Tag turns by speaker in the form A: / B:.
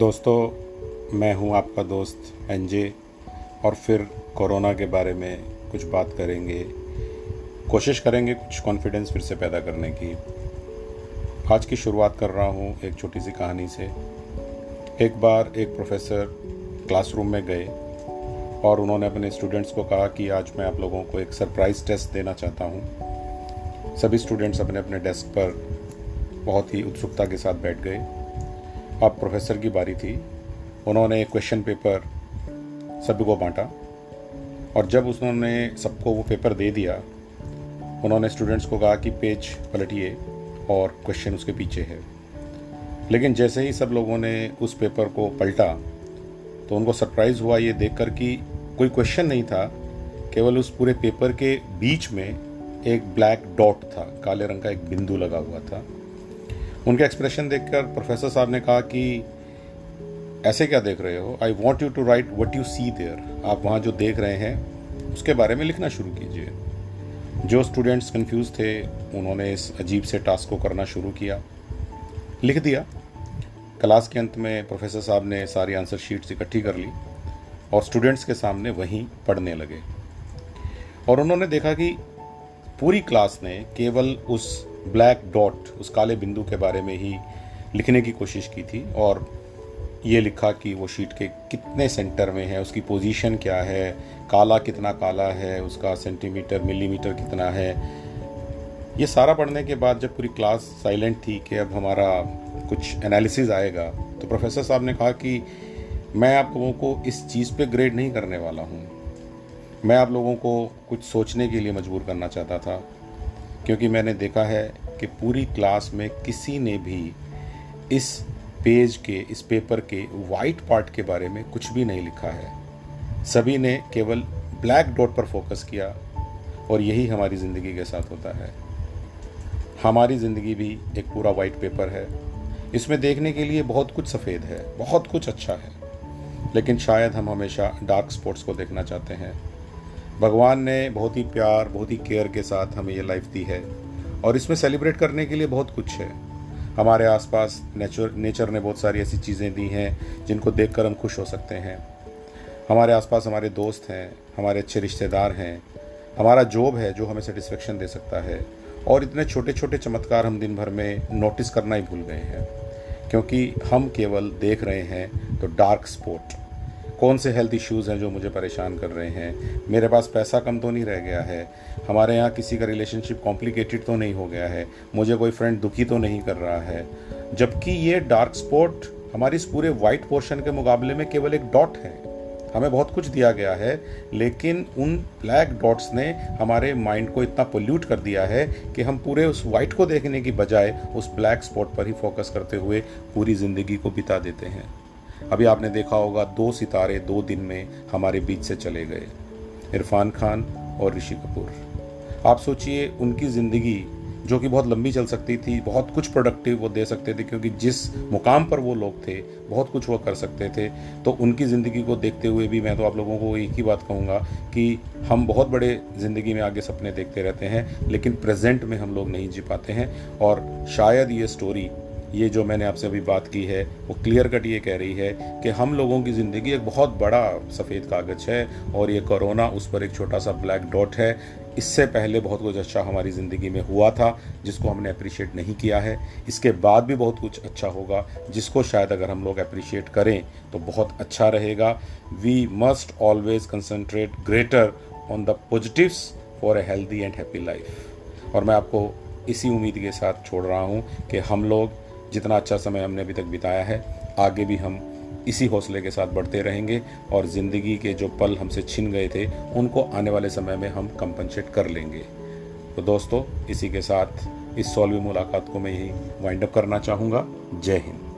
A: दोस्तों, मैं हूँ आपका दोस्त एनजे और फिर कोरोना के बारे में कुछ बात करेंगे। कोशिश करेंगे कुछ कॉन्फिडेंस फिर से पैदा करने की। आज की शुरुआत कर रहा हूँ एक छोटी सी कहानी से। एक बार एक प्रोफेसर क्लासरूम में गए और उन्होंने अपने स्टूडेंट्स को कहा कि आज मैं आप लोगों को एक सरप्राइज़ टेस्ट देना चाहता हूँ। सभी स्टूडेंट्स अपने अपने डेस्क पर बहुत ही उत्सुकता के साथ बैठ गए। अब प्रोफेसर की बारी थी। उन्होंने क्वेश्चन पेपर सभी को बांटा। और जब उन्होंने सबको वो पेपर दे दिया, उन्होंने स्टूडेंट्स को कहा कि पेज पलटिए और क्वेश्चन उसके पीछे है। लेकिन जैसे ही सब लोगों ने उस पेपर को पलटा तो उनको सरप्राइज़ हुआ ये देखकर कि कोई क्वेश्चन नहीं था, केवल उस पूरे पेपर के बीच में एक ब्लैक डॉट था, काले रंग का एक बिंदु लगा हुआ था। उनका एक्सप्रेशन देखकर प्रोफेसर साहब ने कहा कि ऐसे क्या देख रहे हो? I want you to write what you see there आप वहाँ जो देख रहे हैं, उसके बारे में लिखना शुरू कीजिए। जो स्टूडेंट्स कंफ्यूज थे, उन्होंने इस अजीब से टास्क को करना शुरू किया। लिख दिया। क्लास के अंत में प्रोफेसर साहब ने सारी आंसर शीट्स इकट्ठी कर ली और स्टूडेंट्स के सामने वहीं पढ़ने लगे। और उन्होंने देखा कि पूरी क्लास ने केवल उस ब्लैक डॉट उस काले बिंदु के बारे में ही लिखने की कोशिश की थी और ये लिखा कि वो शीट के कितने सेंटर में है, उसकी पोजीशन क्या है, काला कितना काला है, उसका सेंटीमीटर मिलीमीटर कितना है। ये सारा पढ़ने के बाद जब पूरी क्लास साइलेंट थी कि अब हमारा कुछ एनालिसिस आएगा तो प्रोफेसर साहब ने कहा कि मैं आप लोगों को इस चीज़ पे ग्रेड नहीं करने वाला हूँ। मैं आप लोगों को कुछ सोचने के लिए मजबूर करना चाहता था। क्योंकि मैंने देखा है कि पूरी क्लास में किसी ने भी इस पेज के, इस पेपर के वाइट पार्ट के बारे में कुछ भी नहीं लिखा है। सभी ने केवल ब्लैक डॉट पर फोकस किया और यही हमारी ज़िंदगी के साथ होता है। हमारी ज़िंदगी भी एक पूरा वाइट पेपर है। इसमें देखने के लिए बहुत कुछ सफ़ेद है, बहुत कुछ अच्छा है। लेकिन शायद हम हमेशा डार्क स्पॉट्स को देखना चाहते हैं। भगवान ने बहुत ही प्यार, बहुत ही केयर के साथ हमें ये लाइफ दी है। और इसमें सेलिब्रेट करने के लिए बहुत कुछ है। हमारे आसपास नेचर नेचर ने बहुत सारी ऐसी चीज़ें दी हैं, जिनको देखकर हम खुश हो सकते हैं। हमारे आसपास हमारे दोस्त हैं, हमारे अच्छे रिश्तेदार हैं, हमारा जॉब है जो हमें सेटिस्फेक्शन दे सकता है। और इतने छोटे छोटे चमत्कार हम दिन भर में नोटिस करना ही भूल गए हैं। क्योंकि हम केवल देख रहे हैं तो डार्क स्पॉट कौन से हेल्थ इश्यूज़ हैं जो मुझे परेशान कर रहे हैं? मेरे पास पैसा कम तो नहीं रह गया है। हमारे यहाँ किसी का रिलेशनशिप कॉम्प्लिकेटेड तो नहीं हो गया है। मुझे कोई फ्रेंड दुखी तो नहीं कर रहा है। जबकि ये डार्क स्पॉट हमारी इस पूरे वाइट पोर्शन के मुकाबले में केवल एक डॉट है। हमें बहुत कुछ दिया गया है, लेकिन उन ब्लैक डॉट्स ने हमारे माइंड को इतना पोल्यूट कर दिया है कि हम पूरे उस वाइट को देखने की बजाय उस ब्लैक स्पॉट पर ही फोकस करते हुए पूरी ज़िंदगी को बिता देते हैं। अभी आपने देखा होगा, दो सितारे दो दिन में हमारे बीच से चले गए, इरफान खान और ऋषि कपूर। आप सोचिए, उनकी ज़िंदगी, जो कि बहुत लंबी चल सकती थी, बहुत कुछ प्रोडक्टिव वो दे सकते थे, क्योंकि जिस मुकाम पर वो लोग थे, बहुत कुछ वो कर सकते थे। तो उनकी ज़िंदगी को देखते हुए भी मैं तो आप लोगों को एक ही बात कहूँगा कि हम बहुत बड़े ज़िंदगी में आगे सपने देखते रहते हैं, लेकिन प्रेजेंट में हम लोग नहीं जी पाते हैं, और शायद ये स्टोरी ये जो मैंने आपसे अभी बात की है, वो क्लियर कट ये कह रही है कि हम लोगों की ज़िंदगी एक बहुत बड़ा सफ़ेद कागज़ है और ये कोरोना उस पर एक छोटा सा ब्लैक डॉट है। इससे पहले बहुत कुछ अच्छा हमारी ज़िंदगी में हुआ था, जिसको हमने अप्रिशिएट नहीं किया है। इसके बाद भी बहुत कुछ अच्छा होगा, जिसको शायद अगर हम लोग अप्रिशिएट करें तो बहुत अच्छा रहेगा। We must always concentrate greater on the positives for a healthy and happy life और मैं आपको इसी उम्मीद के साथ छोड़ रहा हूँ कि हम लोग जितना अच्छा समय हमने अभी तक बिताया है, आगे भी हम इसी हौसले के साथ बढ़ते रहेंगे और ज़िंदगी के जो पल हमसे छिन गए थे, उनको आने वाले समय में हम कंपनसेट कर लेंगे। तो दोस्तों, इसी के साथ इस सोलवी मुलाकात को मैं यही वाइंड अप करना चाहूँगा। जय हिंद।